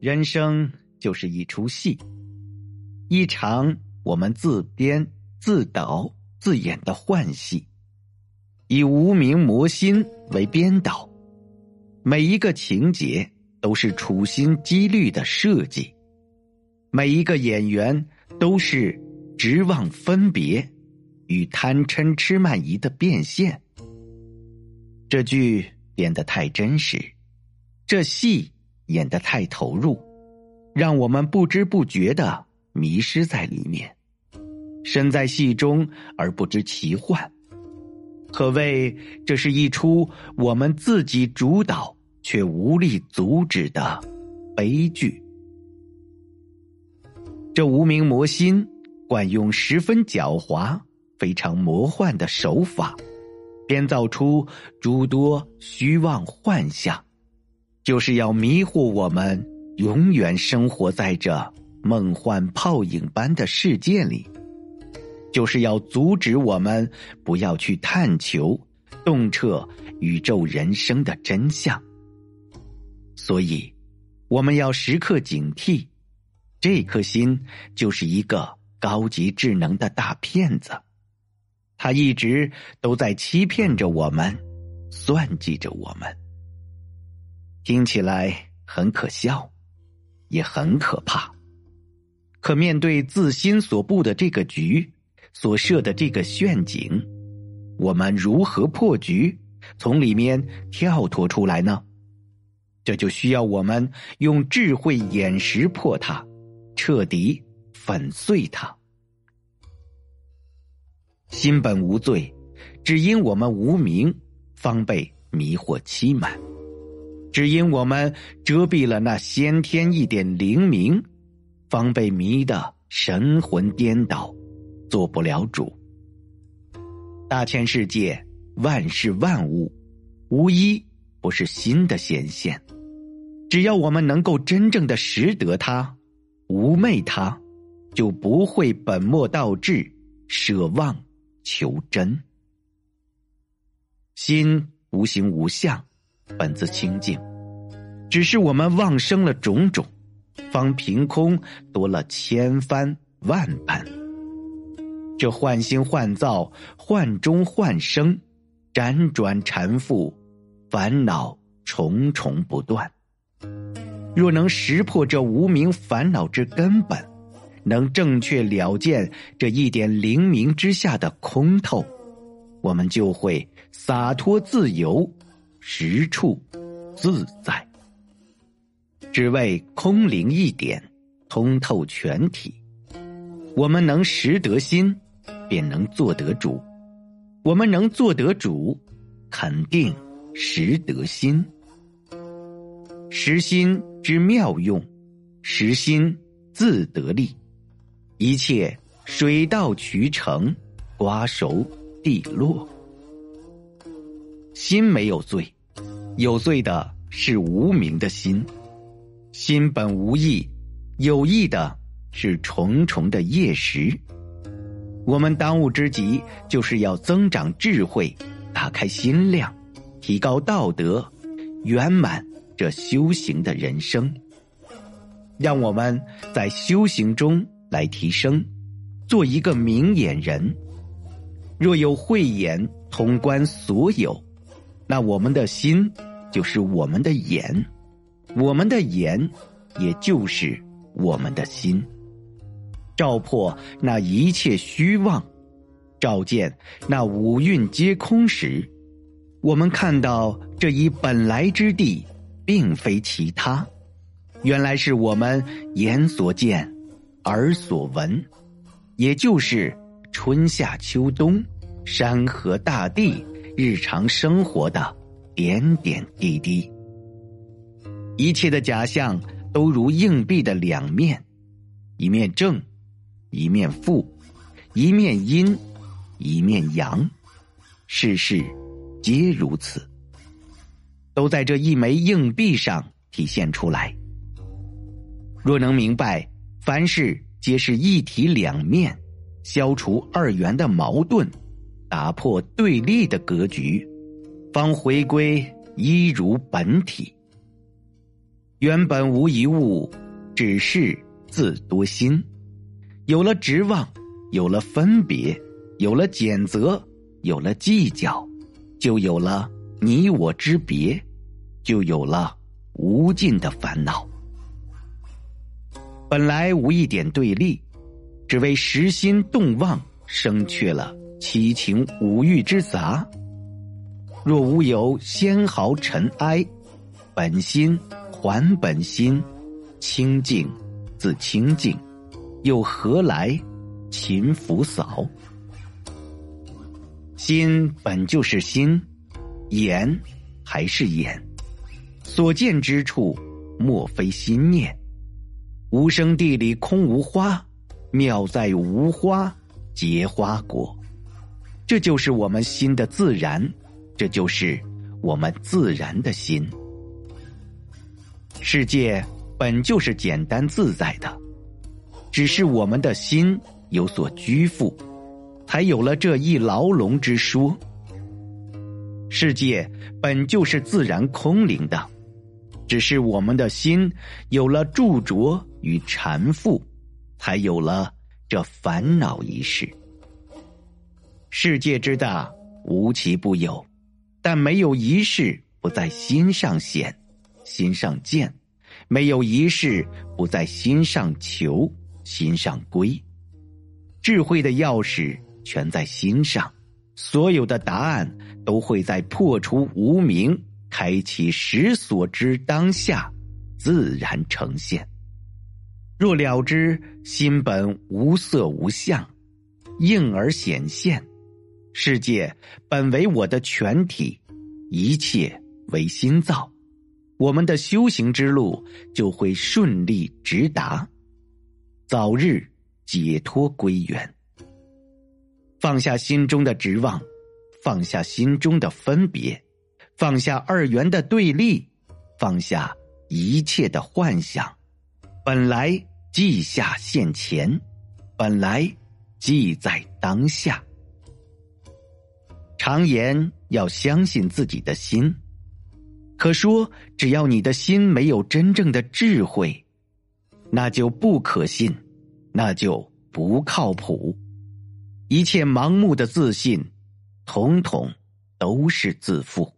人生就是一出戏，一场我们自编、自导、自演的幻戏，以无名魔心为编导，每一个情节都是处心积虑的设计，每一个演员都是执望分别与贪嗔痴慢疑的变现。这剧演得太真实，这戏。演得太投入，让我们不知不觉的迷失在里面，身在戏中而不知其幻，可谓这是一出我们自己主导却无力阻止的悲剧。这无名魔心惯用十分狡猾、非常魔幻的手法，编造出诸多虚妄幻象。就是要迷惑我们，永远生活在这梦幻泡影般的世界里；就是要阻止我们不要去探求、洞彻宇宙人生的真相。所以，我们要时刻警惕，这颗心就是一个高级智能的大骗子，他一直都在欺骗着我们，算计着我们。听起来很可笑，也很可怕。可面对自心所布的这个局，所设的这个陷阱，我们如何破局，从里面跳脱出来呢？这就需要我们用智慧眼识破它，彻底粉碎它。心本无罪，只因我们无名，方被迷惑欺瞒。只因我们遮蔽了那先天一点灵明，方被迷得神魂颠倒，做不了主。大千世界，万事万物，无一不是心的显现。只要我们能够真正的识得它，无昧它，就不会本末倒置，舍妄求真。心无形无相。本自清净，只是我们妄生了种种，方凭空多了千番万般。这幻心幻造，幻中幻生，辗转缠缚，烦恼重重不断。若能识破这无名烦恼之根本，能正确了见这一点灵明之下的空透，我们就会洒脱自由。实处自在，只为空灵一点，通透全体。我们能识得心，便能做得主；我们能做得主，肯定识得心。识心之妙用，识心自得力。一切水到渠成，瓜熟蒂落。心没有罪。有罪的是无名的心，心本无意，有意的是重重的业识。我们当务之急就是要增长智慧，打开心量，提高道德，圆满这修行的人生。让我们在修行中来提升，做一个明眼人。若有慧眼通观所有，那我们的心。就是我们的眼，我们的眼，也就是我们的心。照破那一切虚妄，照见那五蕴皆空时，我们看到这一本来之地，并非其他，原来是我们眼所见，耳所闻，也就是春夏秋冬，山河大地，日常生活的。点点滴滴，一切的假象都如硬币的两面，一面正，一面负，一面阴，一面阳，世事皆如此，都在这一枚硬币上体现出来。若能明白凡事皆是一体两面，消除二元的矛盾，打破对立的格局。方回归一如本体。原本无一物，只是自多心。有了执望，有了分别，有了拣择，有了计较，就有了你我之别，就有了无尽的烦恼。本来无一点对立，只为实心动妄，生却了七情五欲之杂。若无有纤毫尘埃，本心还本心，清净自清净，又何来勤拂扫？心本就是心，眼还是眼，所见之处莫非心念。无生地里空无花，妙在无花结花果。这就是我们心的自然，这就是我们自然的心。世界本就是简单自在的，只是我们的心有所拘缚，才有了这一牢笼之说。世界本就是自然空灵的。只是我们的心有了著着与缠缚，才有了这烦恼一事。世界之大，无奇不有，但没有一事不在心上显、心上见；没有一事不在心上求、心上归。智慧的钥匙全在心上，所有的答案都会在破除无明。开启实所知当下，自然呈现。若了知心本无色无相，应而显现。世界本为我的全体，一切为心造。我们的修行之路就会顺利直达，早日解脱归元。放下心中的执望，放下心中的分别。放下二元的对立，放下一切的幻想，本来记下现前，本来记在当下。常言要相信自己的心，可说只要你的心没有真正的智慧，那就不可信，那就不靠谱。一切盲目的自信，统统都是自负。